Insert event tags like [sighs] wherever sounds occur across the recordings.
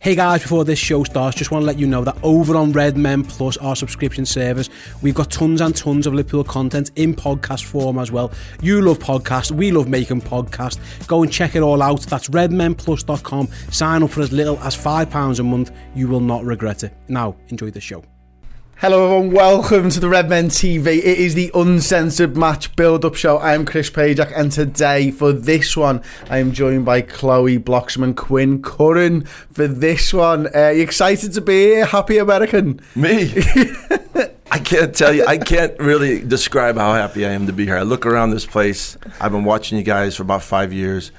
Hey guys, before this show starts, just want to let you know that over on Red Men Plus, our subscription service, we've got tons and tons of Liverpool content in podcast form as well. You love podcasts, we love making podcasts. Go and check it all out. That's redmenplus.com. Sign up for as little as £5 a month. You will not regret it. Now, enjoy the show. Hello, everyone. Welcome to the Red Men TV. It is the uncensored match build-up show. I am Chris Pajak, and today for this one, I am joined by Chloe Bloxman Quinn Curran. For this one, uh, you excited to be here? Happy American? Me? [laughs] I can't tell you. I can't really describe how happy I am to be here. I look around this place. I've been watching you guys for about five years.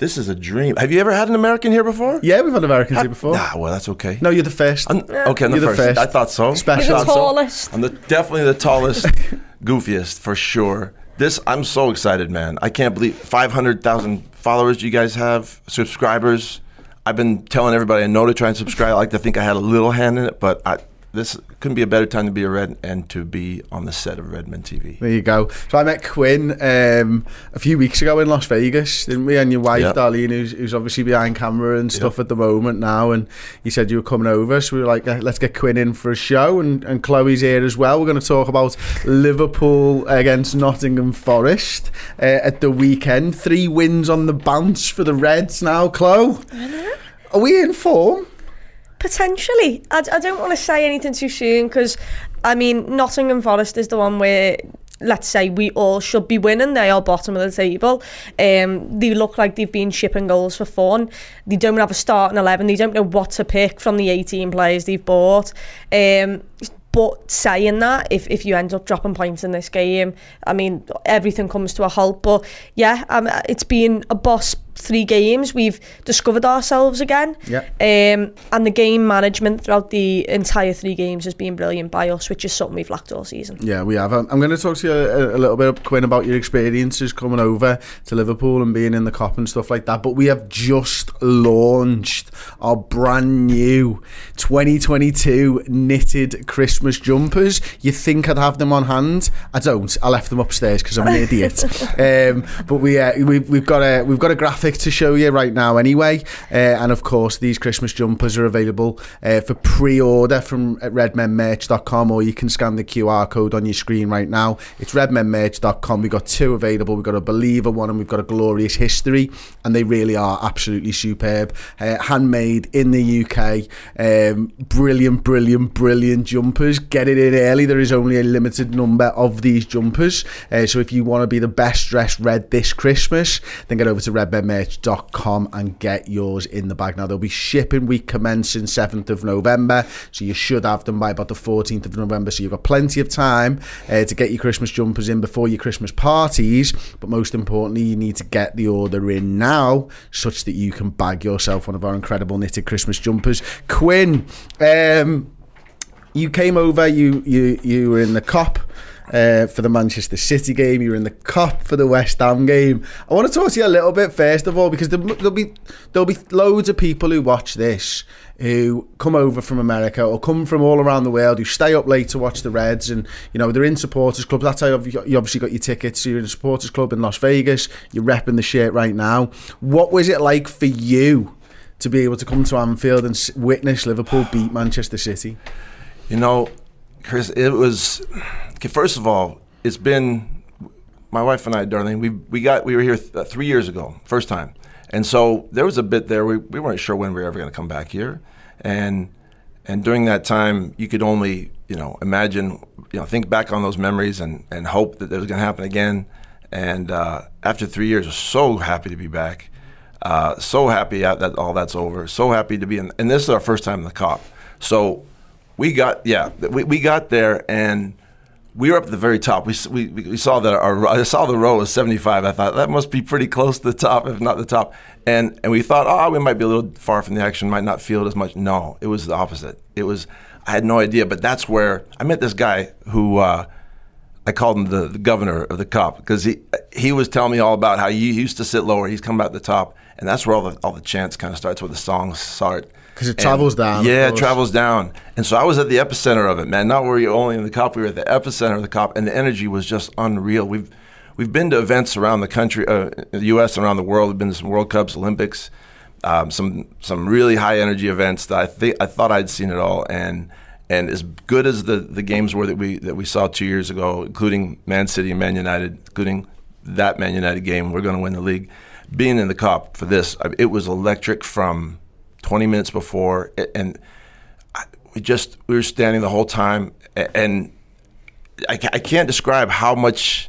This is a dream. Have you ever had an American here before? Yeah, we've had Americans here before. Ah, well, that's okay. No, you're the first. I'm, okay, I'm You're the first. first. I thought so. Special. I You're thought the so. tallest. I'm the, definitely the tallest, [laughs] goofiest for sure. This, I'm so excited, man. I can't believe 500,000 followers you guys have, subscribers. I've been telling everybody I know to try and subscribe. I like to think I had a little hand in it, but I, this couldn't be a better time to be a Red and to be on the set of Redmen TV. There you go. So I met Quinn um, a few weeks ago in Las Vegas, didn't we? And your wife, Yep. Darlene, who's, who's obviously behind camera and stuff at the moment now. And you said you were coming over, so we were like, "Uh, let's get Quinn in for a show. And, and Chloe's here as well. We're going to talk about Liverpool against Nottingham Forest uh, at the weekend. Three wins on the bounce for the Reds now, Chloe. Are we in form? Potentially. I, I don't want to say anything too soon because, I mean, Nottingham Forest is the one where, let's say, we all should be winning. They are bottom of the table. Um, they look like they've been shipping goals for fun. They don't have a starting 11. They don't know what to pick from the 18 players they've bought. Um, but saying that, if, if you end up dropping points in this game, I mean, everything comes to a halt. But yeah, um, it's been a boss three games. We've discovered ourselves again. Yeah. Um, and the game management throughout the entire three games has been brilliant by us, which is something we've lacked all season. Yeah, we have. I'm, going to talk to you a, a little bit, Quinn, about your experiences coming over to Liverpool and being in the Kop and stuff like that. But we have just launched our brand new 2022 knitted Christmas jumpers. You think I'd have them on hand? I don't. I left them upstairs because I'm an idiot. [laughs] um, but we, uh, we we've got a we've got a graphic to show you right now anyway. Uh, and of course, these Christmas jumpers are available uh, for pre-order from at redmenmerch.com or you can scan the QR code on your screen right now. It's redmenmerch.com. We've got two available. We've got a Believer one and we've got a Glorious History and they really are absolutely superb. Uh, handmade in the UK. Um, brilliant, brilliant, brilliant jumpers. Get it in early. There is only a limited number of these jumpers. Uh, so if you want to be the best dressed red this Christmas, then get over to redmenmerch.com and get yours in the bag. Now, there'll be shipping week commencing 7th of November. So you should have them by about the 14th of November. So you've got plenty of time uh, to get your Christmas jumpers in before your Christmas parties. But most importantly, you need to get the order in now such that you can bag yourself one of our incredible knitted Christmas jumpers. Quinn, um, you came over, you, you, you were in the Kop. Uh, for the Manchester City game, you were in the Kop for the West Ham game. I want to talk to you a little bit first of all because there, there'll be there'll be loads of people who watch this who come over from America or come from all around the world who stay up late to watch the Reds and you know they're in supporters clubs. That's how you obviously got your tickets. You're in a supporters club in Las Vegas. You're repping the shirt right now. What was it like for you to be able to come to Anfield and witness Liverpool beat Manchester City? You know, Chris, it was. Okay, first of all, it's been my wife and I, Darlene. We we got we were here th- three years ago, first time, And so there was a bit there. We, we weren't sure when we were ever going to come back here, and and during that time, you could only you know imagine, you know, think back on those memories and and hope that it was going to happen again. And uh, after three years, so happy to be back. Uh, so happy that all that's over. So happy to be in. And this is our first time in the Kop. So we got yeah we, we got there and we were up at the very top. We, we, we saw that our I saw the row was 75. I thought that must be pretty close to the top, if not the top. And and we thought, oh, we might be a little far from the action, might not feel it as much. No, it was the opposite. It was I had no idea, but that's where I met this guy who uh, I called him the, the governor of the Kop because he he was telling me all about how he used to sit lower, he's come to the top, and that's where all the all the chants kind of starts, where the songs start because it travels down. Yeah, it travels down. And so I was at the epicenter of it, man. Not where you're only in the Kop. We were at the epicenter of the Kop, and the energy was just unreal. We've we've been to events around the country, uh, the U.S. and around the world. We've been to some World Cups, Olympics, um, some some really high energy events that I think I thought I'd seen it all. And and as good as the, the games were that we that we saw two years ago, including Man City and Man United, including that Man United game, we're going to win the league. Being in the Kop for this, it was electric from 20 minutes before, and we just we were standing the whole time, and I, I can't describe how much,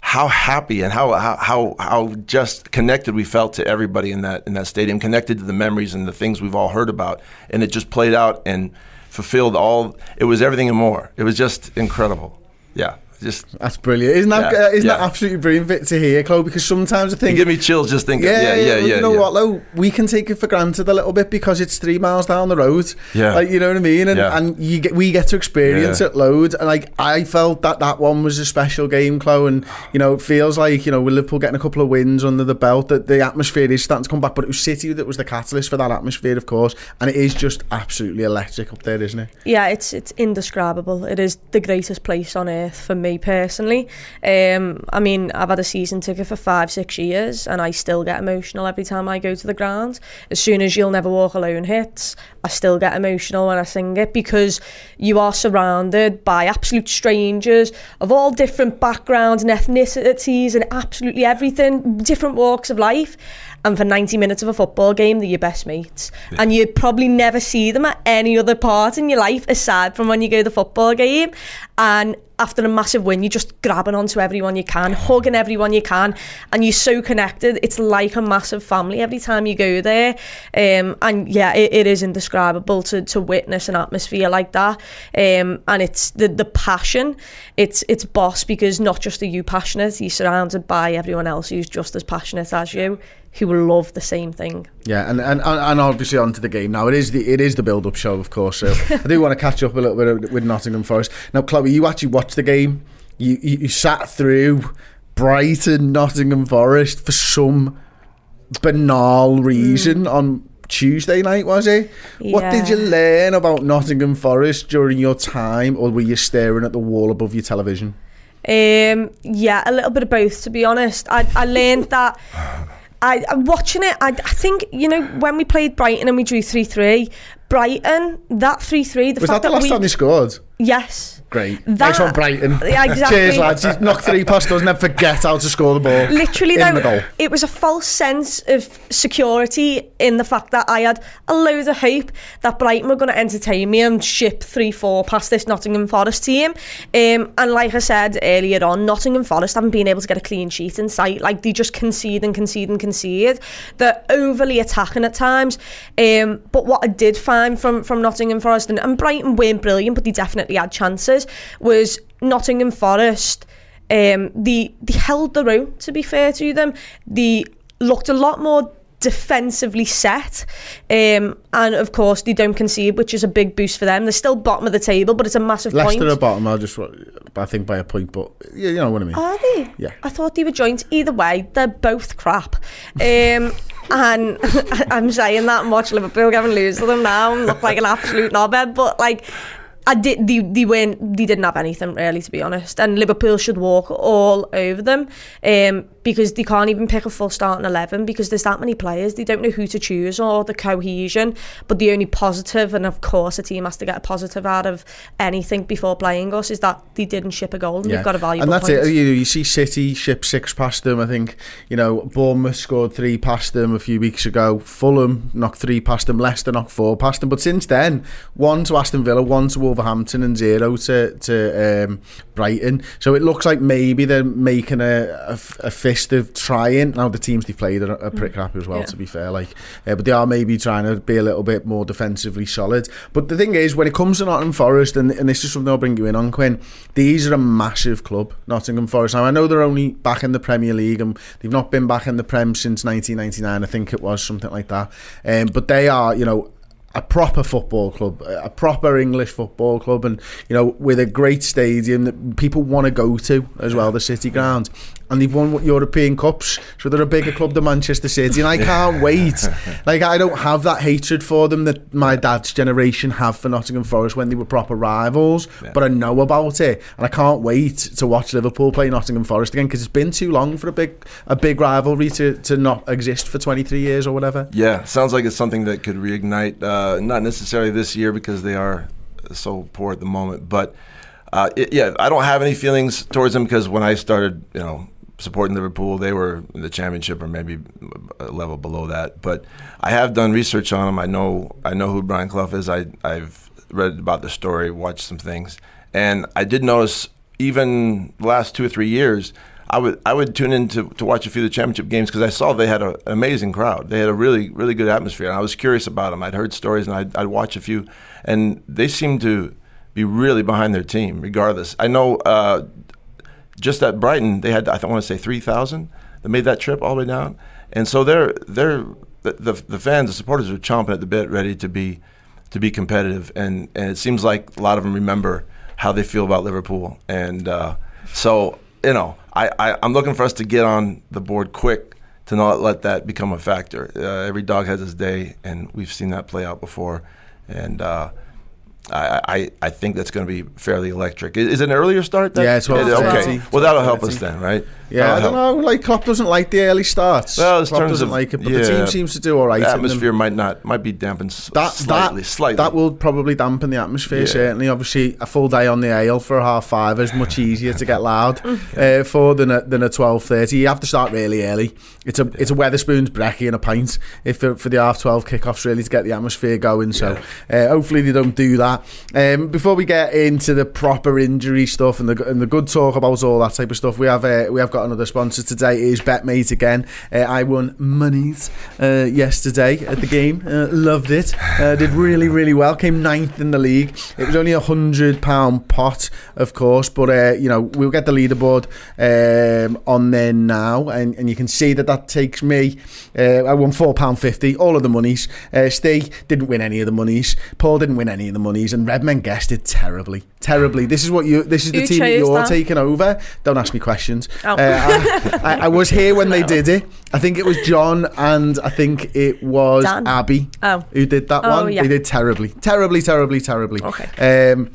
how happy and how, how how just connected we felt to everybody in that in that stadium, connected to the memories and the things we've all heard about, and it just played out and fulfilled all. It was everything and more. It was just incredible. Yeah just that's brilliant. Isn't that yeah, uh, isn't yeah. that absolutely brilliant to hear, Chloe? Because sometimes I think you give me chills just thinking. Yeah, yeah, yeah. yeah you know yeah. what, though, we can take it for granted a little bit because it's three miles down the road. Yeah, like you know what I mean, and and you get we get to experience it loads. And like I felt that that one was a special game, Chloe, and you know it feels like you know with Liverpool getting a couple of wins under the belt that the atmosphere is starting to come back. But it was City that was the catalyst for that atmosphere, of course, and it is just absolutely electric up there, isn't it? Yeah, it's it's indescribable. It is the greatest place on earth for me personally. Um, I mean, I've had a season ticket for five, six years, and I still get emotional every time I go to the ground. As soon as You'll Never Walk Alone hits, I still get emotional when I sing it because you are surrounded by absolute strangers of all different backgrounds and ethnicities and absolutely everything, different walks of life and for 90 minutes of a football game, they're your best mates. Yeah. And you probably never see them at any other part in your life aside from when you go to the football game. And after a massive win, you're just grabbing onto everyone you can, hugging everyone you can, and you're so connected. It's like a massive family every time you go there. Um, and yeah, it, it is indescribable to, to witness an atmosphere like that. Um, and it's the, the passion, it's, it's boss because not just are you passionate, you're surrounded by everyone else who's just as passionate as you who will love the same thing. Yeah, and, and and obviously onto the game now. It is the it is the build up show, of course. So [laughs] I do want to catch up a little bit with Nottingham Forest. Now, Chloe, you actually watched the game. You you, you sat through Brighton Nottingham Forest for some banal reason mm. on Tuesday night, was it? Yeah. What did you learn about Nottingham Forest during your time, or were you staring at the wall above your television? Um, yeah, a little bit of both, to be honest. I, I learned that [sighs] [sighs] I, I'm watching it. I, I think you know when we played Brighton and we drew three three. Brighton that three three. The was fact that the last we, time they scored? Yes. Great. That, nice one, Brighton. [laughs] Yeah, exactly. Cheers, lads. He's knocked three past us, never forget how to score the ball. Literally, though, it was a false sense of security in the fact that I had a load of hope that Brighton were going to entertain me and ship 3 4 past this Nottingham Forest team. Um, and like I said earlier on, Nottingham Forest haven't been able to get a clean sheet in sight. Like, they just concede and concede and concede. They're overly attacking at times. Um, but what I did find from, from Nottingham Forest, and, and Brighton weren't brilliant, but they definitely had chances was Nottingham Forest. Um, they, they held their own, to be fair to them. They looked a lot more defensively set. Um, and of course, they don't concede, which is a big boost for them. They're still bottom of the table, but it's a massive Leicester point. are bottom, I just, I think by a point, but yeah, you know what I mean. Are they? Yeah. I thought they were joint. Either way, they're both crap. Um, [laughs] and [laughs] I'm saying that much Liverpool haven't lose to them now and look like an absolute knobhead, but like I did. They, they weren't. They didn't have anything really, to be honest. And Liverpool should walk all over them. Um, because they can't even pick a full starting 11 because there's that many players. They don't know who to choose or the cohesion. But the only positive, and of course a team has to get a positive out of anything before playing us, is that they didn't ship a goal and they've got a valuable And that's point. it. You, you see City ship six past them. I think, you know, Bournemouth scored three past them a few weeks ago. Fulham knocked three past them. Leicester knocked four past them. But since then, one to Aston Villa, one to Wolverhampton, and zero to, to um, Brighton. So it looks like maybe they're making a, a, a fist of trying. Now, the teams they played are, are pretty crappy as well, Yeah. to be fair. Like, uh, But they are maybe trying to be a little bit more defensively solid. But the thing is, when it comes to Nottingham Forest, and, and this is something I'll bring you in on, Quinn, these are a massive club, Nottingham Forest. Now, I know they're only back in the Premier League and they've not been back in the Prem since 1999, I think it was, something like that. Um, but they are, you know, a proper football club, a proper English football club, and you know, with a great stadium that people want to go to as well, the City Ground. And they've won European Cups, so they're a bigger club than Manchester City, and I can't [laughs] wait. Like I don't have that hatred for them that my dad's generation have for Nottingham Forest when they were proper rivals, but I know about it, and I can't wait to watch Liverpool play Nottingham Forest again because it's been too long for a big a big rivalry to, to not exist for 23 years or whatever. Yeah, sounds like it's something that could reignite. Uh, not necessarily this year because they are so poor at the moment, but uh, it, yeah, I don't have any feelings towards them because when I started, you know, supporting Liverpool, they were in the championship or maybe a level below that. But I have done research on them. I know I know who Brian Clough is. I I've read about the story, watched some things, and I did notice even the last two or three years. I would I would tune in to, to watch a few of the championship games because I saw they had a, an amazing crowd. They had a really really good atmosphere, and I was curious about them. I'd heard stories, and I'd, I'd watch a few, and they seemed to be really behind their team, regardless. I know uh, just at Brighton they had I want to say three thousand that made that trip all the way down, and so they're they're the, the the fans, the supporters are chomping at the bit, ready to be to be competitive, and and it seems like a lot of them remember how they feel about Liverpool, and uh, so you know I, I I'm looking for us to get on the board quick to not let that become a factor. Uh, every dog has his day, and we've seen that play out before, and. Uh, I, I, I think that's going to be fairly electric. Is, is it an earlier start? That, Yeah, it's okay. Well, that'll help us then, right? Yeah, I don't know. Like Klopp doesn't like the early starts. Well, Klopp doesn't of- like it, but yeah. the team seems to do all right. The atmosphere might not might be dampened that slightly. that slightly. that will probably dampen the atmosphere. Yeah. Certainly, obviously, a full day on the ale for a half five is much easier to get loud [laughs] uh, for than a, than a twelve thirty. You have to start really early. It's a it's a Wetherspoons brekkie and a pint if for, for the half twelve kickoffs really to get the atmosphere going. So uh, hopefully they don't do that. Um, before we get into the proper injury stuff and the and the good talk about all that type of stuff, we have uh, we have got another sponsor today. Is BetMate again. Uh, I won monies uh, yesterday at the game. Uh, loved it. Uh, did really really well. Came ninth in the league. It was only a hundred pound pot, of course, but uh, you know we'll get the leaderboard um, on there now, and, and you can see that that takes me. Uh, I won four pound fifty. All of the monies. Uh, Steve didn't win any of the monies. Paul didn't win any of the monies, and Redmen guessed it terribly, terribly. This is what you. This is the Who team that you're that? taking over. Don't ask me questions. Oh. I, I, I was here when they did it. I think it was John and I think it was Dan? Abby Oh. who did that Oh, one. yeah. They did terribly, terribly, terribly, terribly. Okay. Um,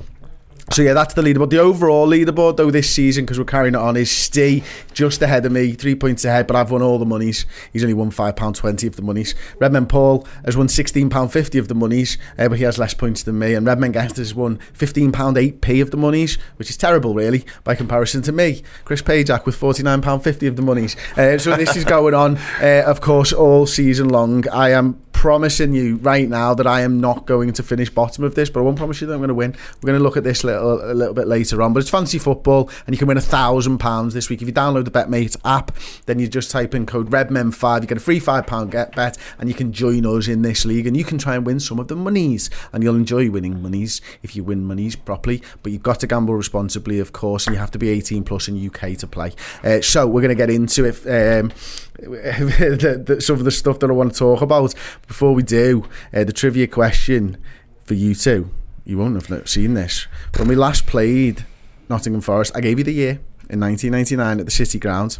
so yeah, that's the leaderboard. The overall leaderboard though this season, because we're carrying it on, is Steve just ahead of me, three points ahead. But I've won all the monies. He's only won five pound twenty of the monies. Redmen Paul has won sixteen pound fifty of the monies, uh, but he has less points than me. And Redmen Guest has won fifteen pound eight p of the monies, which is terrible really by comparison to me. Chris Pajak with forty nine pound fifty of the monies. Uh, so this is [laughs] going on, uh, of course, all season long. I am promising you right now that I am not going to finish bottom of this, but I won't promise you that I'm going to win. We're going to look at this little, a little bit later on, but it's fancy football, and you can win a thousand pounds this week if you download the BetMate app. Then you just type in code RedMen5, you get a free five pound get bet, and you can join us in this league, and you can try and win some of the monies, and you'll enjoy winning monies if you win monies properly. But you've got to gamble responsibly, of course, and you have to be 18 plus in UK to play. Uh, so we're going to get into it. Um, [laughs] the, the, some of the stuff that I want to talk about. Before we do, uh, the trivia question for you two. You won't have seen this. When we last played Nottingham Forest, I gave you the year in 1999 at the City Ground.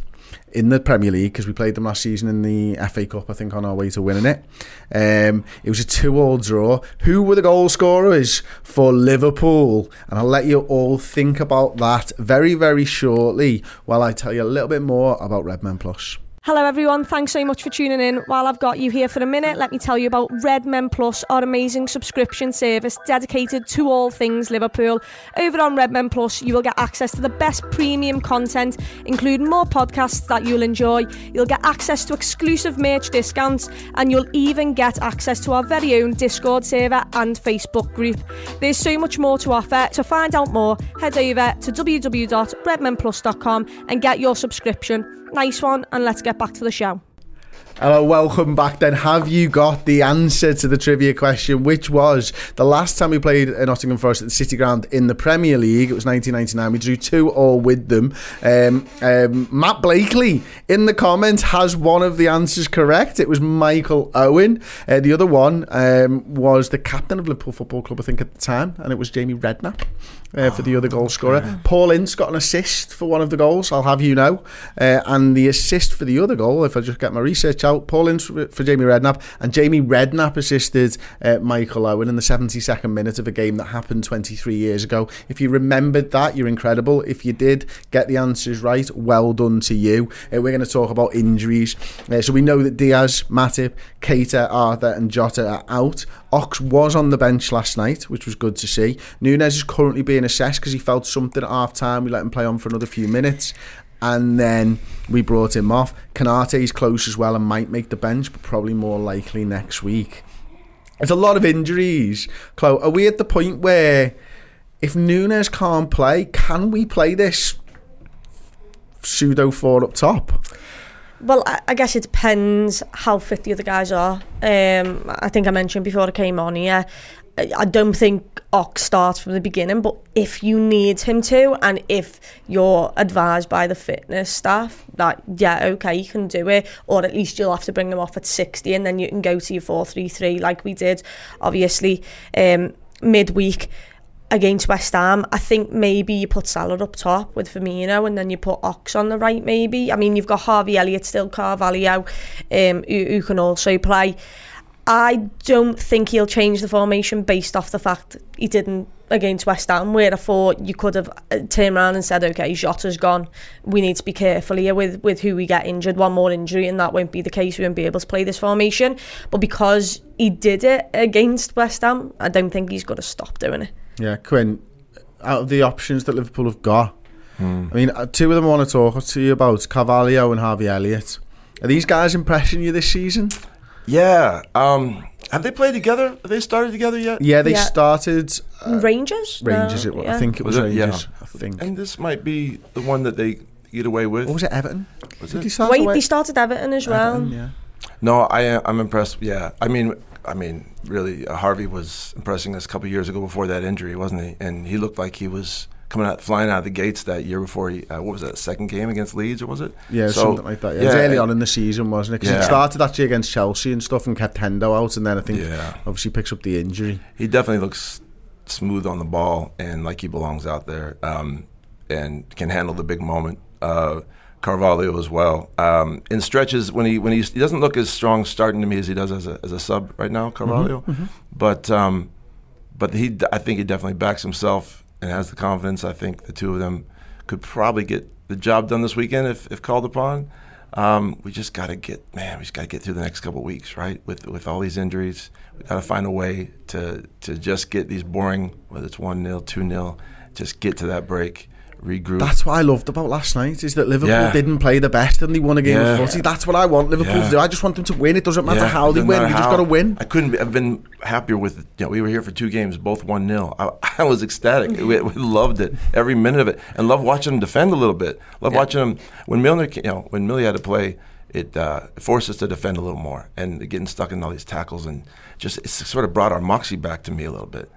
in the Premier League because we played them last season in the FA Cup, I think, on our way to winning it. Um, it was a two-all draw. Who were the goal scorers for Liverpool? And I'll let you all think about that very, very shortly while I tell you a little bit more about Redmen Plus. Hello, everyone. Thanks so much for tuning in. While I've got you here for a minute, let me tell you about Red Men Plus, our amazing subscription service dedicated to all things Liverpool. Over on Red Men Plus, you will get access to the best premium content, including more podcasts that you'll enjoy. You'll get access to exclusive merch discounts, and you'll even get access to our very own Discord server and Facebook group. There's so much more to offer. To find out more, head over to www.redmenplus.com and get your subscription. Nice one, and let's get back to the show. Hello, welcome back. Then, have you got the answer to the trivia question, which was the last time we played Nottingham Forest at the City Ground in the Premier League? It was 1999. We drew two all with them. Um, um, Matt Blakely in the comments has one of the answers correct. It was Michael Owen. Uh, the other one um, was the captain of Liverpool Football Club, I think, at the time, and it was Jamie Redknapp. Uh, for the other goal scorer. Paul Ince got an assist for one of the goals, I'll have you know. Uh, and the assist for the other goal, if I just get my research out, Paul Ince for, Jamie Redknapp, and Jamie Redknapp assisted uh, Michael Owen in the 72nd minute of a game that happened 23 years ago. If you remembered that, you're incredible. If you did get the answers right, well done to you. Uh, we're going to talk about injuries. Uh, so we know that Diaz, Matip, Keita, Arthur, and Jota are out. Ox was on the bench last night, which was good to see. Núñez is currently being assessed because he felt something at half time. We let him play on for another few minutes. And then we brought him off. Konaté is close as well and might make the bench, but probably more likely next week. There's a lot of injuries. Chloe, are we at the point where if Núñez can't play, can we play this pseudo four up top? Well, I, I guess it depends how fit the other guys are. Um, I think I mentioned before I came on here. I don't think Ox starts from the beginning, but if you need him to, and if you're advised by the fitness staff that yeah, okay, you can do it, or at least you'll have to bring them off at 60, and then you can go to your 4-3-3 like we did, obviously um, midweek against West Ham. I think maybe you put Salah up top with Firmino and then you put Ox on the right maybe. I mean, you've got Harvey Elliott still, Carvalho, um, who, who can also play. I don't think he'll change the formation based off the fact he didn't against West Ham, where I thought you could have uh, turned around and said, okay, Jota's gone. We need to be careful here with, with who we get injured. One more injury, and that won't be the case. We won't be able to play this formation. But because he did it against West Ham, I don't think he's going to stop doing it. Yeah, Quinn, out of the options that Liverpool have got, I mean, uh, two of them I want to talk to you about Carvalho and Harvey Elliott. Are these guys impressing you this season? Yeah. Um, have they played together? Have they started together yet? Yeah, they Yeah. started Rangers? Rangers. No, it, wa- yeah. I think it was, Was it? Yeah. Rangers. I think. And this might be the one that they get away with. What was it, Everton? Was Did it? he start Wait, away? they started Everton as well. Everton, yeah. No, I I'm impressed. Yeah, I mean, I mean, really, uh, Harvey was impressing us a couple years ago before that injury, wasn't he? And he looked like he was coming out, flying out of the gates that year before he. Uh, what was that second game against Leeds, or was it? Yeah, So, something like that. Yeah. it was early on in the season, wasn't it? Because Yeah. it started actually against Chelsea and stuff and kept Hendo out, and then I think Yeah. obviously picks up the injury. he definitely looks smooth on the ball and like he belongs out there um, and can handle the big moment. Uh, Carvalho as well. Um, in stretches when he when he's, he doesn't look as strong starting to me as he does as a, as a sub right now, Carvalho. But um, but he I think he definitely backs himself and has the confidence. I think the two of them could probably get the job done this weekend if, if called upon. Um, we just got to get man. We just got to get through the next couple weeks, right? With with all these injuries, we got to find a way to to just get these boring, whether it's one 0 two 0 just get to that break, regroup. That's what I loved about last night is that Liverpool Yeah. didn't play the best and they won a game Yeah. of footy. That's what I want Liverpool Yeah. to do. I just want them to win. It doesn't matter how they win. We just got to win. I couldn't have been happier with. You know, we were here for two games, both one 0 I, [laughs] I was ecstatic. we, we loved it, every minute of it, and love watching them defend a little bit. Love watching them when Milner, you know, when Millie had to play. It uh, forced us to defend a little more, and getting stuck in all these tackles, and just it's sort of brought our moxie back to me a little bit.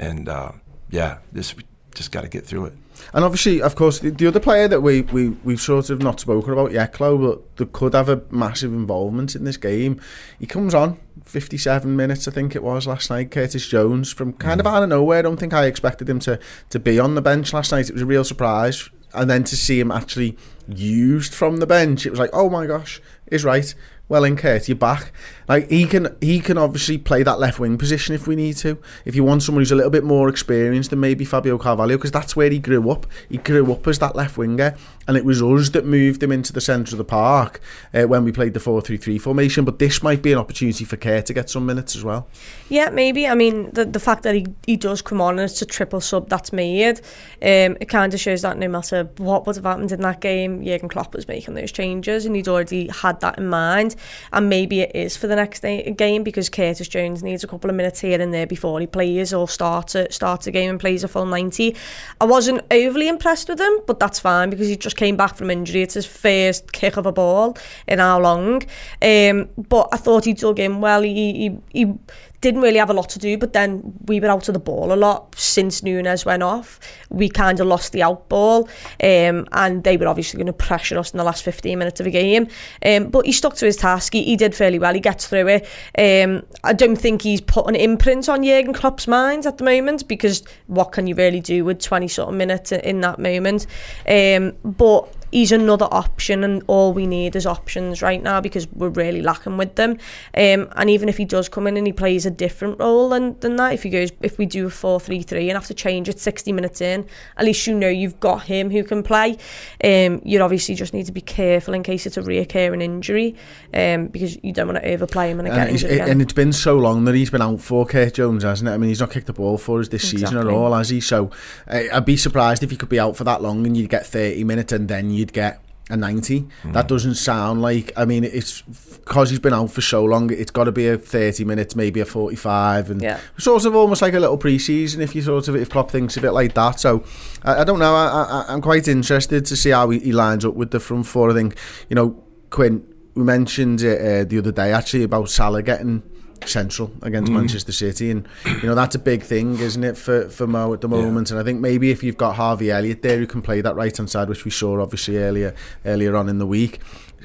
And uh, yeah, just just got to get through it. And obviously, of course, the, the other player that we, we, we've sort of not spoken about yet, Chloe, but that could have a massive involvement in this game. He comes on 57 minutes, I think it was last night, Curtis Jones, from kind of mm. out of nowhere. I don't think I expected him to, to be on the bench last night. It was a real surprise and then to see him actually used from the bench, it was like, oh my gosh, is right. Well, in Kurt, you're back. Like he can, he can obviously play that left wing position if we need to. If you want someone who's a little bit more experienced than maybe Fabio Carvalho, because that's where he grew up. He grew up as that left winger, and it was us that moved him into the centre of the park uh, when we played the four-three-three formation. But this might be an opportunity for Kerr to get some minutes as well. Yeah, maybe. I mean, the the fact that he, he does come on and it's a triple sub that's made, um, it kind of shows that no matter what would have happened in that game, Jurgen Klopp was making those changes and he'd already had that in mind. And maybe it is for the next day, game because Curtis Jones needs a couple of minutes here and there before he plays or starts a, starts a game and plays a full 90. I wasn't overly impressed with him, but that's fine because he just came back from injury. It's his first kick of a ball in how long. Um, but I thought he dug in well. He, he, he didn't really have a lot to do, but then we were out of the ball a lot since Núñez went off. We kind of lost the out ball, um, and they were obviously going to pressure us in the last 15 minutes of a game. Um, but he stuck to his task. He, he did fairly well. He gets through it. Um, I don't think he's put an imprint on Jurgen Klopp's mind at the moment because what can you really do with 20 sort of minutes in that moment? Um, but he's another option and all we need is options right now because we're really lacking with them um, and even if he does come in and he plays a different role than, than that if he goes if we do a 4-3-3 and have to change it 60 minutes in at least you know you've got him who can play um, you obviously just need to be careful in case it's a reoccurring injury um, because you don't want to overplay him and, and get injured again. and it's been so long that he's been out for Kurt Jones, hasn't it? I mean, he's not kicked the ball for us this season at all, has he? So uh, I'd be surprised if he could be out for that long and you'd get 30 minutes and then you'd get a 90. That doesn't sound like, I mean, it's because he's been out for so long, it's got to be a 30 minutes, maybe a 45. And Yeah. sort of almost like a little pre season if you sort of, if Klopp thinks of it like that. So I, I don't know. I, I, I'm quite interested to see how he, he lines up with the front four. I think, you know, Quinn, we mentioned it uh, the other day actually about Salah getting central against mm. Manchester City and you know that's a big thing isn't it for, for Mo at the moment and I think maybe if you've got Harvey Elliott there who can play that right hand side which we saw obviously earlier earlier on in the week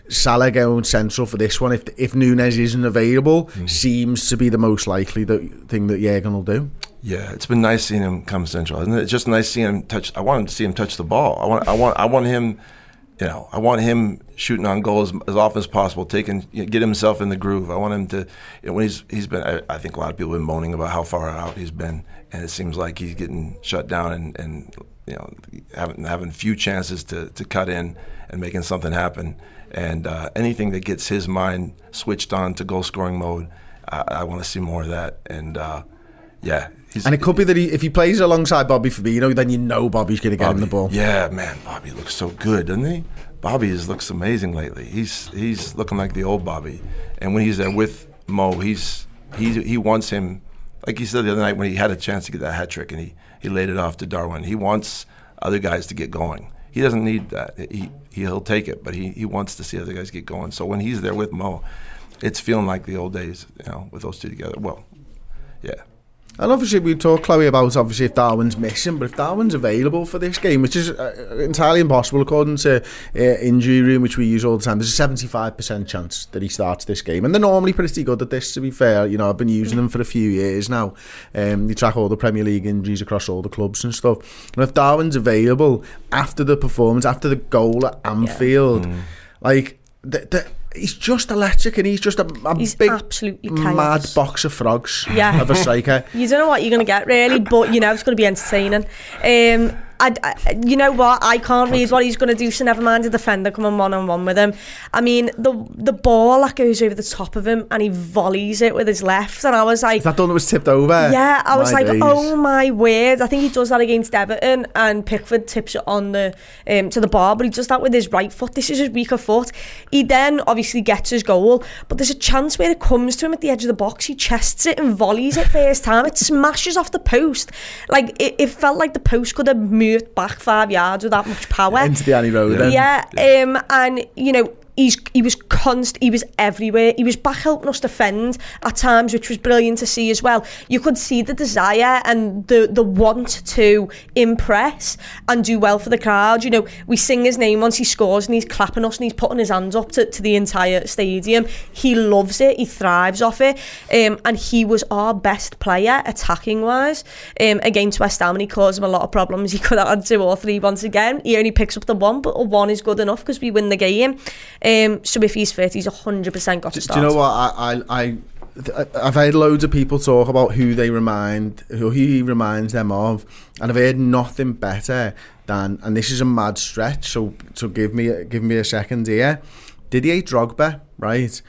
Salah going central for this one if if Núñez isn't available mm. seems to be the most likely that thing that Jurgen will do Yeah, it's been nice seeing him come central, isn't it? It's just nice seeing him touch. I want to see him touch the ball. I want, I want, I want him. You know, I want him shooting on goal as, as often as possible, taking you know, get himself in the groove. I want him to. You know, when he's he's been. I, I think a lot of people have been moaning about how far out he's been, and it seems like he's getting shut down and, and you know having having few chances to, to cut in and making something happen. And uh, anything that gets his mind switched on to goal scoring mode, I, I want to see more of that. And uh, yeah, he's, and it could be that he, if he plays alongside Bobby Firmino then you know Bobby's going to get him the ball Yeah, man, Bobby looks so good, doesn't he? Bobby is, looks amazing lately. He's he's looking like the old Bobby, and when he's there with Mo, he's he he wants him. Like he said the other night when he had a chance to get that hat trick and he, he laid it off to Darwin. He wants other guys to get going. He doesn't need that. He he'll take it, but he, he wants to see other guys get going. So when he's there with Mo, it's feeling like the old days, you know, with those two together. Well, yeah. And obviously, we talked, Chloe, about obviously if Darwin's missing, but if Darwin's available for this game, which is uh, entirely impossible according to uh, injury room, which we use all the time, there's a 75% chance that he starts this game. And they're normally pretty good at this, to be fair. You know, I've been using them for a few years now. Um, you track all the Premier League injuries across all the clubs and stuff. And if Darwin's available after the performance, after the goal at Anfield, like, The, th- he's just electric and he's just a, a He's big, absolutely mad chaos. box of frogs Yeah. of a striker. [laughs] You don't know what you're going to get really, but you know it's going to be entertaining. Um, I, I, you know what? I can't read what he's going to do, so never mind a defender coming one on one with him. I mean, the the ball that goes over the top of him and he volleys it with his left, and I was like, Is that the one that was tipped over? yeah, I was My like, days. oh my word! I think he does that against Everton, and Pickford tips it on the um, to the bar, but he does that with his right foot. This is his weaker foot. He then obviously gets his goal, but there's a chance where it comes to him at the edge of the box. He chests it and volleys it first time. It [laughs] smashes off the post. Like it, it felt like the post could have moved moved back five yards with that much power. Into the Annie Road. Yeah, um, and you know he's he was constant. He was everywhere. He was back helping us defend at times, which was brilliant to see as well. You could see the desire and the the want to impress and do well for the crowd. You know, we sing his name once he scores and he's clapping us and he's putting his hands up to, to the entire stadium. He loves it. He thrives off it. Um, and he was our best player attacking wise um, against West Ham and he caused them a lot of problems. [laughs] He could have had two or three once again. He only picks up the one, but a one is good enough because we win the game. Um, so if he's fit, he's 100% got to start. do you know what I, I, I I've heard loads of people talk about who they remind, who he reminds them of, and I've heard nothing better than, and this is a mad stretch. So, so give me, give me a second here. Didier Drogba, right?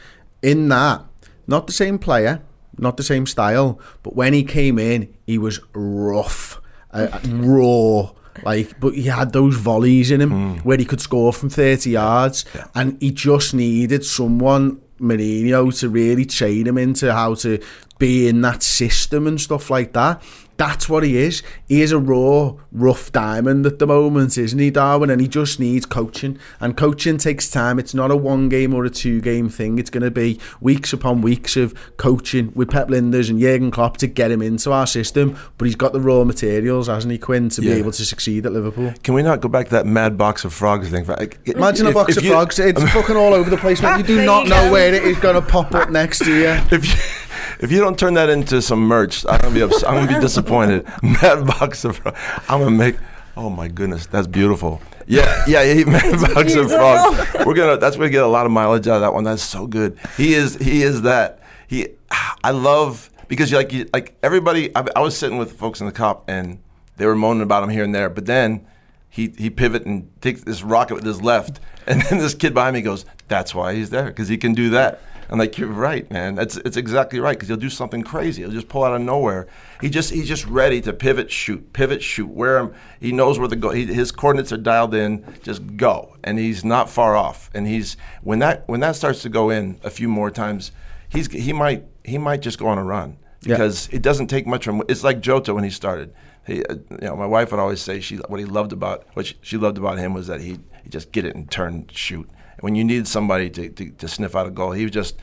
In that, not the same player, not the same style, but when he came in, he was rough, uh, raw. Like, but he had those volleys in him hmm. where he could score from 30 yards, and he just needed someone, Mourinho, to really train him into how to be in that system and stuff like that. That's what he is. He is a raw, rough diamond at the moment, isn't he, Darwin? And he just needs coaching. And coaching takes time. It's not a one game or a two game thing. It's going to be weeks upon weeks of coaching with Pep Lijnders and Jurgen Klopp to get him into our system. But he's got the raw materials, hasn't he, Quinn, to Yeah. be able to succeed at Liverpool. Can we not go back to that mad box of frogs thing? Like, Imagine a box of you- frogs. It's [laughs] fucking all over the place, man. You do not you know go. where it is going to pop up next to you. [laughs] If you if you don't turn that into some merch, I'm gonna be ups- I'm gonna be disappointed. [laughs] Mad box of. I'm gonna make. Oh my goodness, that's beautiful. Yeah, yeah, yeah [laughs] mad box of frogs. We're gonna. That's gonna get a lot of mileage out of that one. That's so good. He is. He is that. He. [sighs] I love because like you, like everybody. I, I was sitting with folks in the Kop and they were moaning about him here and there, but then. He, he pivot and takes this rocket with his left, and then this kid behind me goes, "That's why he's there, because he can do that." I'm like, "You're right, man. That's it's exactly right, because he'll do something crazy. He'll just pull out of nowhere. He just he's just ready to pivot, shoot, pivot, shoot. Where him, he knows where the go. He, his coordinates are dialed in. Just go, and he's not far off. And he's when that when that starts to go in a few more times, he's he might he might just go on a run Yeah. because it doesn't take much from. It's like Jota when he started. He, uh, you know, my wife would always say she what he loved about what she, she loved about him was that he he just get it and turn shoot. And when you needed somebody to, to, to sniff out a goal, he was just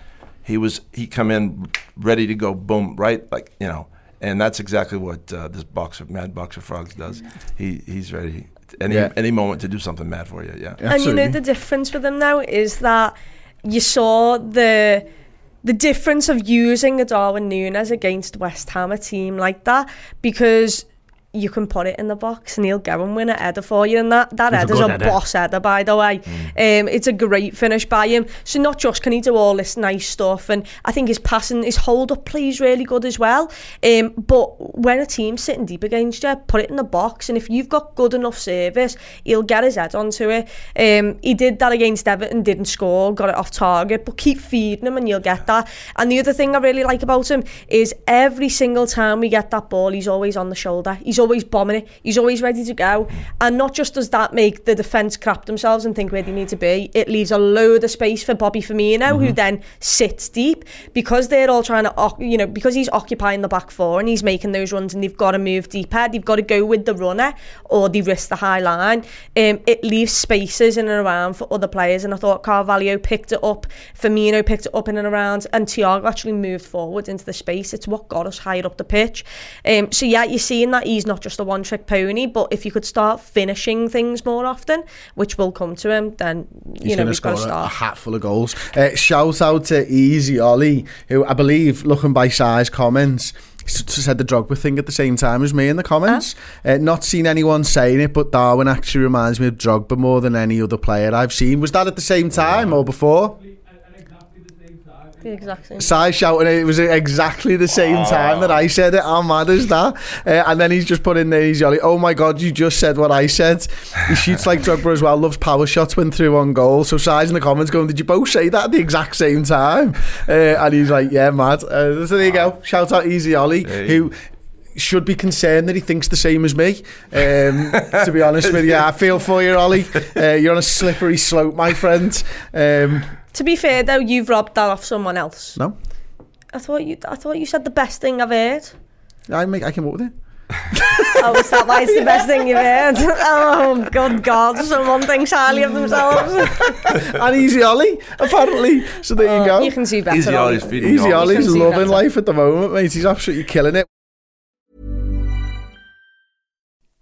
he was he come in ready to go boom right like you know. And that's exactly what uh, this boxer, Mad Boxer Frogs, does. He he's ready any Yeah. any moment to do something mad for you. Yeah. And you know the difference with him now is that you saw the the difference of using a Darwin Núñez against West Ham, a team like that, because you can put it in the box and he'll go and win a header for you. And that, that He's a header's a, header. boss header, by the way. Um, it's a great finish by him. So not just can he do all this nice stuff, and I think his passing, his hold-up play is really good as well. Um, but when a team's sitting deep against you, put it in the box, and if you've got good enough service, he'll get his head onto it. Um, he did that against Everton, didn't score, got it off target, but keep feeding him and you'll get that. And the other thing I really like about him is every single time we get that ball, he's always on the shoulder. He's always bombing it. He's always ready to go. And not just does that make the defence crap themselves and think where they need to be, it leaves a load of space for Bobby Firmino, who then sits deep because they're all trying to, you know, because he's occupying the back four and he's making those runs and they've got to move deeper. They've got to go with the runner or they risk the high line. Um, it leaves spaces in and around for other players. And I thought Carvalho picked it up, Firmino picked it up in and around, and Thiago actually moved forward into the space. It's what got us higher up the pitch. Um, so yeah, you're seeing that he's not just a one trick pony, but if you could start finishing things more often, which will come to him, then you He's know going to we've got score to a, a start. hat full of goals. Uh, shout out to Easy Ollie, who I believe, looking by size comments, said the Drogba thing at the same time as me in the comments. Uh, not seen anyone saying it, but Darwin actually reminds me of Drogba more than any other player I've seen. Was that at the same time or before? The exact same. Sai shouting it, it was exactly the same time that I said it. How mad is that? Uh, and then he's just put in there, he's jolly. Oh my God, you just said what I said. He shoots like [laughs] Drogba as well, loves power shots when through on goal. So Sai's in the comments going, Did you both say that at the exact same time? Uh, and he's like, Yeah, mad. Uh, so there you go. Shout out Easy Ollie, Hey. who should be concerned that he thinks the same as me. Um, to be honest with you, I feel for you, Ollie. [laughs] Uh, you're on a slippery slope, my friend. Um, To be fair though, you've robbed that off someone else. no, I thought you. I thought you said the best thing I've heard. I make I came up with it. oh, is that why it's the best thing you've heard? [laughs] Oh, good God, someone thinks highly of themselves. [laughs] and Easy Ollie, apparently. So there you oh, go. You can see better. Easy Ollie. Ollie's feeding Easy you all this. Ollie's loving better. life at the moment, mate. He's absolutely killing it.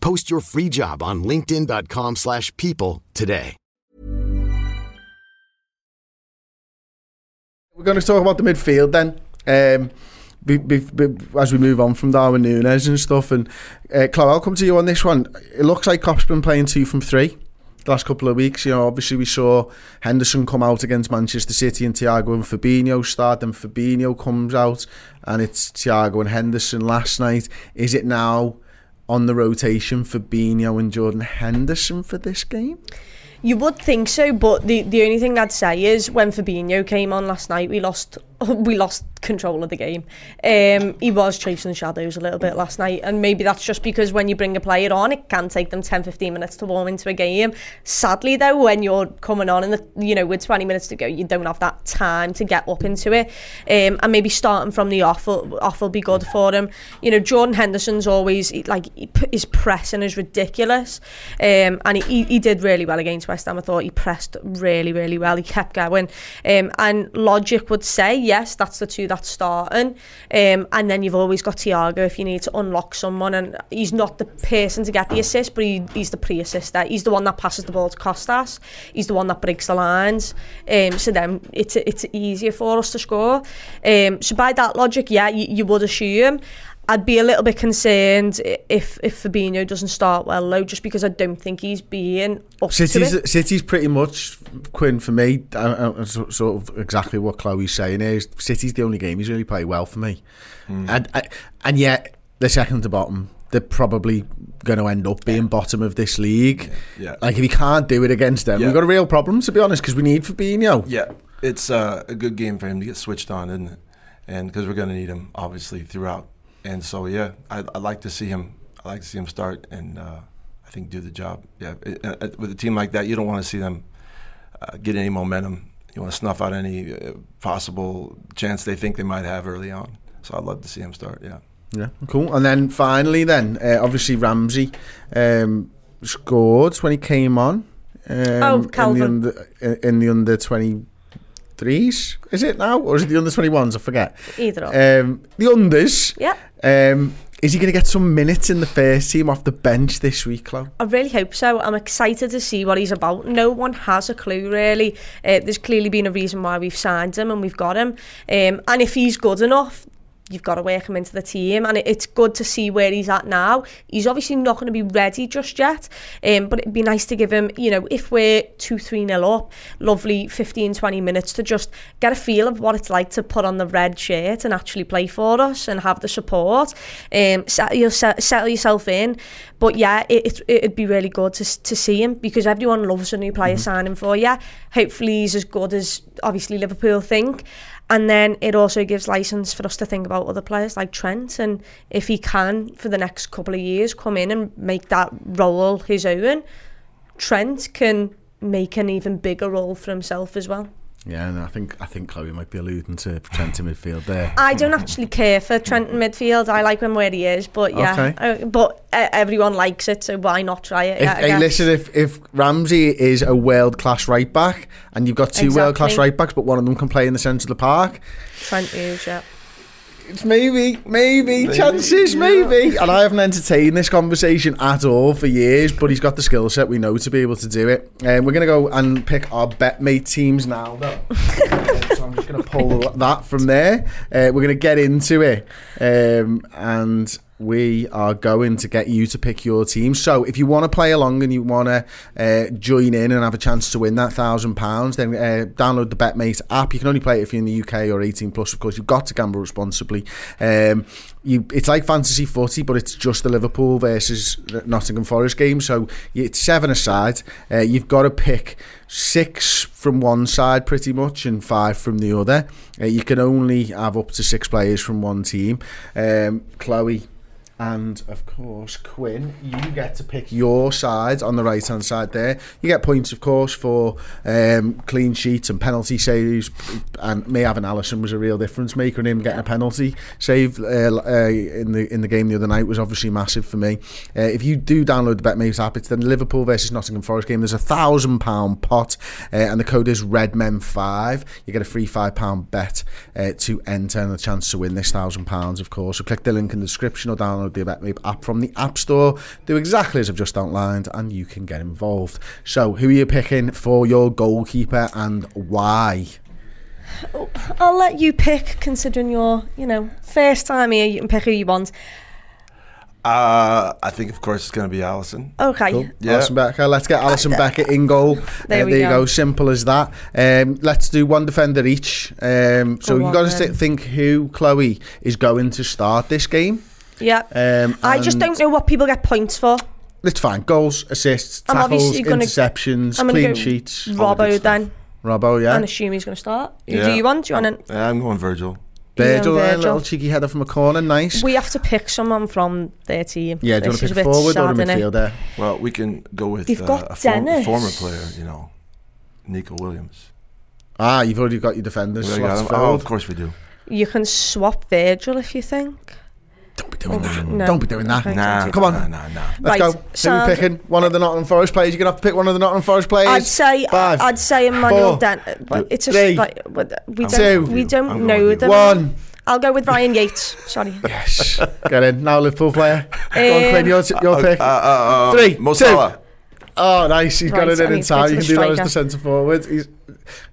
Post your free job on linkedin.com/people slash people today. We're going to talk about the midfield then. Um, be, be, be, as we move on from Darwin Núñez and stuff. And uh, I'll come to you on this one. It looks like Klopp's been playing two from three the last couple of weeks. You know, obviously we saw Henderson come out against Manchester City and Thiago and Fabinho start. Then Fabinho comes out and it's Thiago and Henderson last night. Is it now on the rotation for Fabinho and Jordan Henderson for this game? You would think so, but the, the only thing I'd say is when Fabinho came on last night, we lost [laughs] we lost control of the game. Um, he was chasing shadows a little bit last night, and maybe that's just because when you bring a player on, it can take them 10, 15 minutes to warm into a game. Sadly, though, when you're coming on the you know with 20 minutes to go, you don't have that time to get up into it. Um, and maybe starting from the off will, off will be good for him. You know, Jordan Henderson's always like his pressing is ridiculous, um, and he, he, he did really well against West Ham. I thought he pressed really, really well. He kept going, um, and logic would say yes, that's the two that's starting. Um, and then you've always got Thiago if you need to unlock someone. And he's not the person to get the assist, but he, he's the pre-assister. He's the one that passes the ball to Costas. He's the one that breaks the lines. Um, so then it's, it's easier for us to score. Um, so by that logic, yeah, you, you would assume. I'd be a little bit concerned if if Fabinho doesn't start well though, just because I don't think he's being up to City's, it. City's pretty much Quinn for me. Uh, uh, so- sort of exactly what Chloe's saying is City's the only game he's really played well for me, and I, and yet they're second to bottom. They're probably going to end up being bottom of this league. Yeah. Like if he can't do it against them, Yeah. we've got a real problem to be honest because we need Fabinho. Yeah, it's uh, a good game for him to get switched on, isn't it? And because we're going to need him obviously throughout. And so yeah, I, I like to see him. I like to see him start and uh, I think do the job. Yeah, it, uh, with a team like that, you don't want to see them uh, get any momentum. You want to snuff out any uh, possible chance they think they might have early on. So I'd love to see him start. Yeah. Yeah, cool. And then finally, then uh, obviously Ramsey um, scored when he came on. Um, Oh, in the Calvin. under in, in the under twenty threes. Is it now, or is it the under twenty ones? I forget. Either or. Um, the unders. Yeah. Um, is he going to get some minutes in the first team off the bench this week, Chloe? I really hope so. I'm excited to see what he's about. No one has a clue, really. Uh, there's clearly been a reason why we've signed him and we've got him. Um, and if he's good enough, you've got to work him into the team and it, it's good to see where he's at now. He's obviously not going to be ready just yet um, but it'd be nice to give him you know if we're 2-3 nil up lovely 15-20 minutes to just get a feel of what it's like to put on the red shirt and actually play for us and have the support um, settle, settle yourself in. But yeah it, it, it'd be really good to, to see him because everyone loves a new player mm-hmm. signing for you hopefully he's as good as obviously Liverpool think And then it also gives license for us to think about other players like Trent and if he can for the next couple of years come in and make that role his own, Trent can make an even bigger role for himself as well. Yeah, and I think I think Chloe might be alluding to Trent in midfield there. I don't actually care for Trent in midfield. I like him where he is, but yeah, okay. uh, but uh, everyone likes it, so why not try it? If, hey, listen, if if Ramsey is a world class right back, and you've got two exactly. world class right backs, but one of them can play in the centre of the park, Trent Hughes, yeah. It's maybe, maybe, maybe, chances, maybe. And I haven't entertained this conversation at all for years, but he's got the skill set we know to be able to do it. And um, we're going to go and pick our betmate teams now, though. [laughs] so I'm just going to pull that from there. Uh, we're going to get into it. Um, and we are going to get you to pick your team. So if you want to play along and you want to uh, join in and have a chance to win that thousand pounds, then uh, download the BetMate app. You can only play it if you're in the UK or 18 plus. Of course, you've got to gamble responsibly. Um, you, it's like fantasy footy, but it's just the Liverpool versus Nottingham Forest game. So it's seven aside. Uh, you've got to pick six from one side pretty much and five from the other. Uh, you can only have up to six players from one team. Um, Chloe and of course Quinn you get to pick your side on the right hand side there. You get points of course for um, clean sheets and penalty saves. And me having Alisson was a real difference maker and him getting a penalty save uh, uh, in the in the game the other night was obviously massive for me. Uh, if you do download the BetMate app it's the Liverpool versus Nottingham Forest game. There's a thousand pound pot uh, and the code is REDMEN5 you get a free five pound bet uh, to enter and a chance to win this thousand pounds of course. So click the link in the description or download download the BetMate app from the App Store. Do exactly as I've just outlined, and you can get involved. So, who are you picking for your goalkeeper and why? Oh, I'll let you pick, considering you're, you know, first time here. You can pick who you want. Uh, I think, of course, it's going to be Alisson. Okay. Cool. Yeah. Alisson Becker. Let's get Alisson Becker in goal. there, uh, there you go. Simple as that. Um, let's do one defender each. Um, so you've got to think who Chloe is going to start this game. Yeah. Um, I just don't know what people get points for. It's fine. Goals, assists, I'm tackles, interceptions, I'm clean sheets. Robbo then. Robbo, yeah. And assume he's going to start. Yeah. Do you want? Do you want? To... Yeah, I'm going Virgil. Virgil, Virgil. a little cheeky header from a corner, nice. We have to pick someone from their team. Yeah, do you want to pick a forward or a midfielder? Well, we can go with uh, got a form, former player, you know, Neco Williams. Ah, you've already got your defenders. Oh, of course we do. You can swap Virgil if you think. Don't be doing that. No. Don't be doing that. Nah, come on. Nah, nah, nah. Let's right, go. Who are we picking? One of the Nottingham Forest players. You're gonna have to pick one of the Nottingham Forest players. I'd say. Five, I'd say Emmanuel Dennis. But it's a three, like, we don't. Two, we don't know them. One. I'll go with Ryan Yates. Sorry. [laughs] Yes. Get in now, Liverpool player. go on, Quinn. Your, your uh, pick. Uh, uh, Three, Mo two. Oh, nice. He's right, got it in in time. You can do that as the centre forward. He's,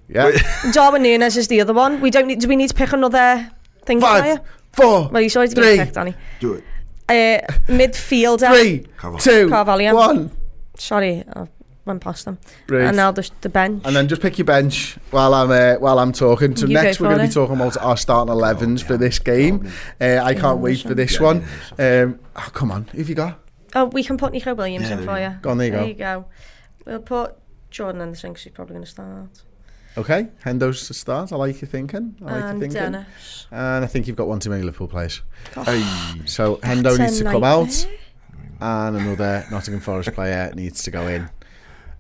yeah. Darwin Núñez is the other one. We don't need. Do we need to pick another thing? Five, player? Four, well, he's already three. Picked, Danny. Do it. Uh, midfielder. Three, two, Carvalho. one. Sorry, I went past them. Brilliant. And now the, the bench. And then just pick your bench while I'm uh, while I'm talking. So You next go we're going to be it. talking about our starting 11s for this game. Uh, I can't wait for this one. Um, oh, come on, who have you got? Oh, we can put Neco Williams Yeah, in there for you you. Go on, there you there go. you go. We'll put Jordan in the thing 'cause he's probably going to start. Okay, Hendo's to start. I like your thinking. I like your thinking. Dennis. And I think you've got one too many Liverpool players. Hey. So Hendo That's a needs to come out, and another Nottingham Forest player needs to go in.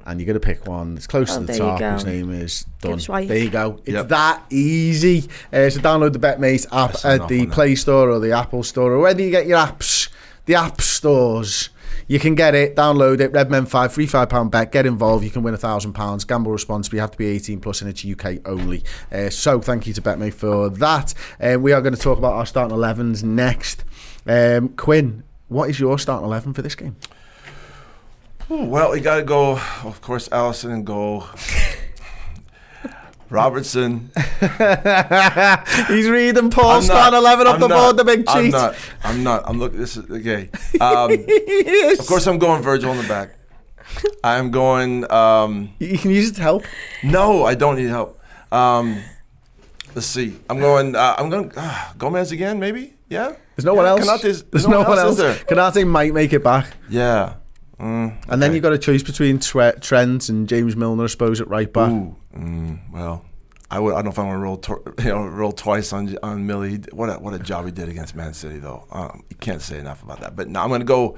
And you're going to pick one that's close Oh, to the top. go. His name is done. Gibbs White. There you go. It's Yep. that easy. Uh, so download the BetMate app That's at the on that. Play Store or the Apple Store, or whether you get your apps, the app stores. You can get it, download it, Redmen 5, free £5 bet, get involved, you can win a £1,000. Gamble responsibly, you have to be 18 plus and it's UK only. Uh, so thank you to BetMate for that. Uh, we are going to talk about our starting 11s next. Um, Quinn, what is your starting 11 for this game? Well, you got to go, of course, Alisson in goal. Robertson. [laughs] He's reading Paul Stan not- 11 off I'm the not- board, the big cheat. I'm not. I'm not. I'm looking. This is okay. [laughs] Um, of course, I'm going Virgil in the back. I'm going. Um, You can use help. no, I don't need help. Um, let's see. I'm going. Uh, I'm going. Uh, Gomez again, maybe. Yeah. There's no one Yeah, else. Konaté's- There's no one else. there? Konaté might make it back. Yeah. Mm, And then you've got a choice between Tre- Trent and James Milner, I suppose, at right back. Ooh, mm, well, I would. I don't know if I'm gonna roll. Tor- [laughs] you know, roll twice on on Millie. What a what a job he did against Man City, though. Um, you can't say enough about that. But now I'm gonna go.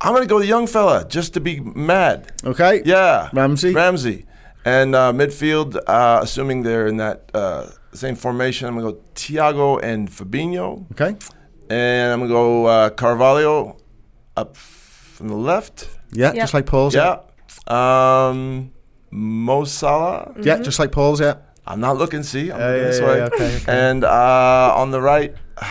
I'm gonna go the young fella just to be mad. Okay. Yeah, Ramsey? Ramsey, and uh, midfield. Uh, assuming they're in that uh, same formation, I'm gonna go Thiago and Fabinho, Okay. and I'm gonna go uh, Carvalho up from the left. Yeah, Yeah. just like Paul's. Yeah. Um, Mo Salah. Yeah, just like Paul's, yeah. I'm not looking. See, I'm Yeah, looking yeah, this yeah, way. yeah, okay, okay. And uh, on the right, [sighs]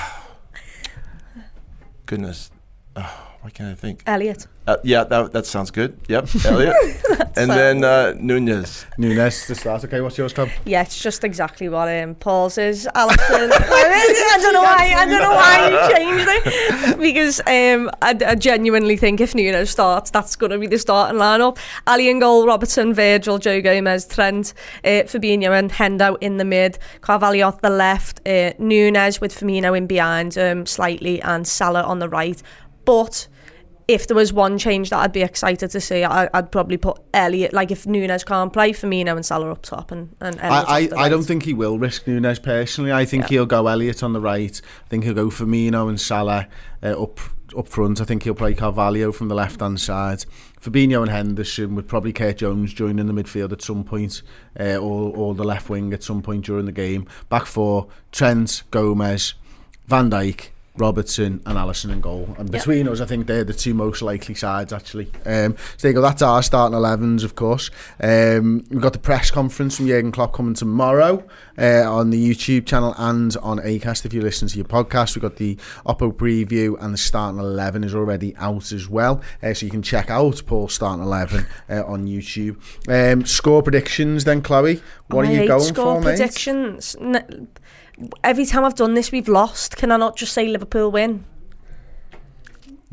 goodness, oh, [sighs] why can't I think? Elliot. Uh, yeah, that that sounds good. Yep, [laughs] Elliot. and then uh, Núñez. Núñez to start. Okay, what's yours, Tom? Yeah, it's just exactly what um, Paul's is. Alex. [laughs] I don't know why. I don't know why you [laughs] changed it because um, I, I genuinely think if Núñez starts, that's going to be the starting lineup. Ali and goal, Robertson, Virgil, Joe Gomez, Trent, uh, Fabinho and Hendo in the mid, Carvalho off the left, uh, Núñez with Firmino in behind um, slightly, and Salah on the right. But if there was one change that I'd be excited to see, I, I'd probably put Elliot. Like if Núñez can't play, Firmino and Salah up top, and, and Elliot I, I, I don't think he will risk Núñez personally. I think he'll go Elliot on the right. I think he'll go Firmino and Salah uh, up up front. I think he'll play Carvalho from the left hand side. Fabinho and Henderson with probably Curtis Jones joining the midfield at some point, uh, or, or the left wing at some point during the game. Back four: Trent, Gomez, Van Dijk. Robertson and Alisson in goal. And between us, I think they're the two most likely sides, actually. Um, so there you go. That's our starting 11s, of course. Um, we've got the press conference from Jurgen Klopp coming tomorrow uh, on the YouTube channel and on Acast if you listen to your podcast. We've got the Oppo preview and the starting 11 is already out as well. Uh, so you can check out Paul's starting 11 uh, on YouTube. Um, score predictions then, Chloe. What I are you going score for, mate? predictions. N- every time I've done this, we've lost. Can I not just say Liverpool win?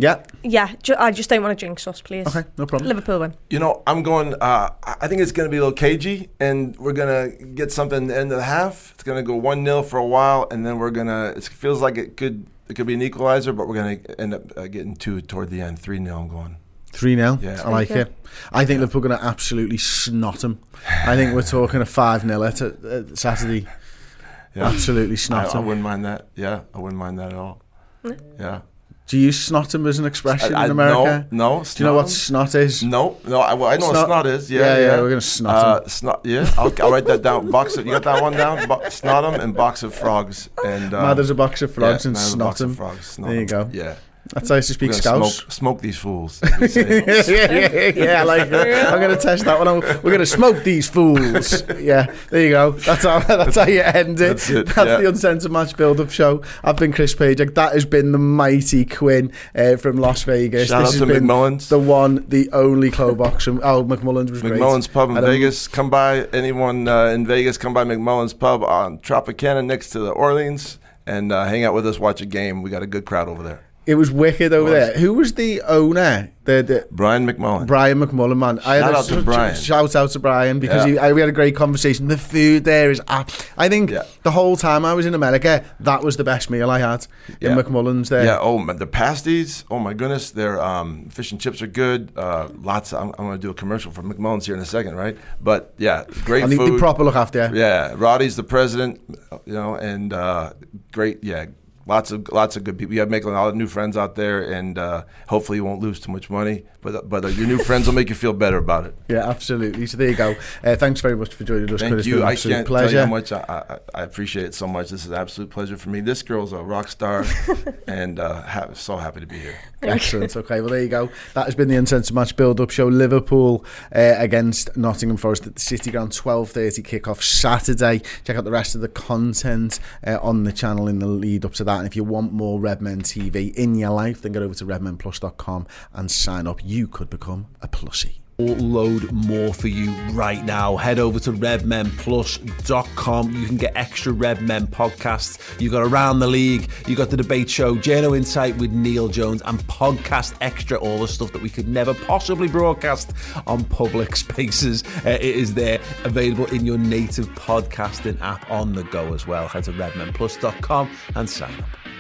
Yeah. Yeah, ju- I just don't want to jinx us, please. Okay, no problem. Liverpool win. You know, I'm going. Uh, I I think it's going to be a little cagey, and we're going to get something at the end of the half. It's going to go one 0 for a while, and then we're going to. It feels like it could. It could be an equalizer, but we're going to end up uh, getting two toward the end. Three 0 I'm going. 3 0. Yeah. I like Okay. it. I think Liverpool are going to absolutely snot them. I think we're talking a 5 0 at, at Saturday. Yeah. Absolutely I, snot I 'em. wouldn't mind that. Yeah, I wouldn't mind that at all. Yeah. Do you use snot 'em as an expression I- I- in America? No, no. Do you know what snot is? No, no. I, well, I know Snot. what snot is. Yeah, Yeah, yeah. yeah, we're gonna snot 'em. Uh, snot. Yeah, I'll, I'll write that down. Box of. You got that one down? Bo- snot 'em and box of frogs and. Uh, Mad as a box of frogs yeah, and mad as snot box frogs, snot There you go. Yeah. That's how you speak Scouse. Smoke, smoke these fools. as we say. yeah, yeah, yeah, I like that. I'm going to test that one. out. We're going to smoke these fools. Yeah, there you go. That's how [laughs] that's how you end it. That's it, That's yeah. the Uncensored Match Build-Up Show. I've been Chris Page. That has been the mighty Quinn uh, from Las Vegas. Shout this out has to been McMullen's. the one, the only Clobox. From, oh, McMullen's was great. McMullen's Pub in don't- Vegas. Come by. Anyone uh, in Vegas, come by McMullen's Pub on Tropicana next to the Orleans and uh, hang out with us, watch a game. We got a good crowd over there. It was wicked over Was. there. Who was the owner? The, the Brian McMullen. Brian McMullen, man. I had Shout out to Brian. Shout out to Brian because Yeah. he, I, we had a great conversation. The food there is, ah, I think Yeah. the whole time I was in America, that was the best meal I had in McMullen's there. Yeah. Oh, the pasties. Oh my goodness, their um, fish and chips are good. Uh, lots. I'm, I'm going to do a commercial for McMullen's here in a second, right? But yeah, great and food. they proper look after. Yeah, Roddy's the president, you know, and uh, great. Yeah, lots of lots of good people. You have making a lot of new friends out there, and uh, hopefully you won't lose too much money. But but uh, your new friends will make you feel better about it. Yeah, absolutely. So there you go. Uh, thanks very much for joining us. Thank Chris. You. I can't pleasure. tell you how much I, I, I appreciate it so much. This is an absolute pleasure for me. This girl's a rock star, [laughs] and uh, ha- so happy to be here. Excellent. Okay, well there you go. That has been the Uncensored Match Build-Up Show. Liverpool uh, against Nottingham Forest at the City Ground. Twelve thirty kickoff Saturday. Check out the rest of the content uh, on the channel in the lead up to that. And if you want more Redmen TV in your life, then go over to redmenplus.com and sign up. You could become a plussy. load more for you right now. Head over to redmenplus.com. You can get extra Red Men podcasts. You've got Around the League, you've got the debate show, Journo Insight with Neil Jones, and podcast extra, all the stuff that we could never possibly broadcast on public [laughs] spaces. Uh, it is there available in your native podcasting app on the go as well. Head to redmenplus.com and sign up.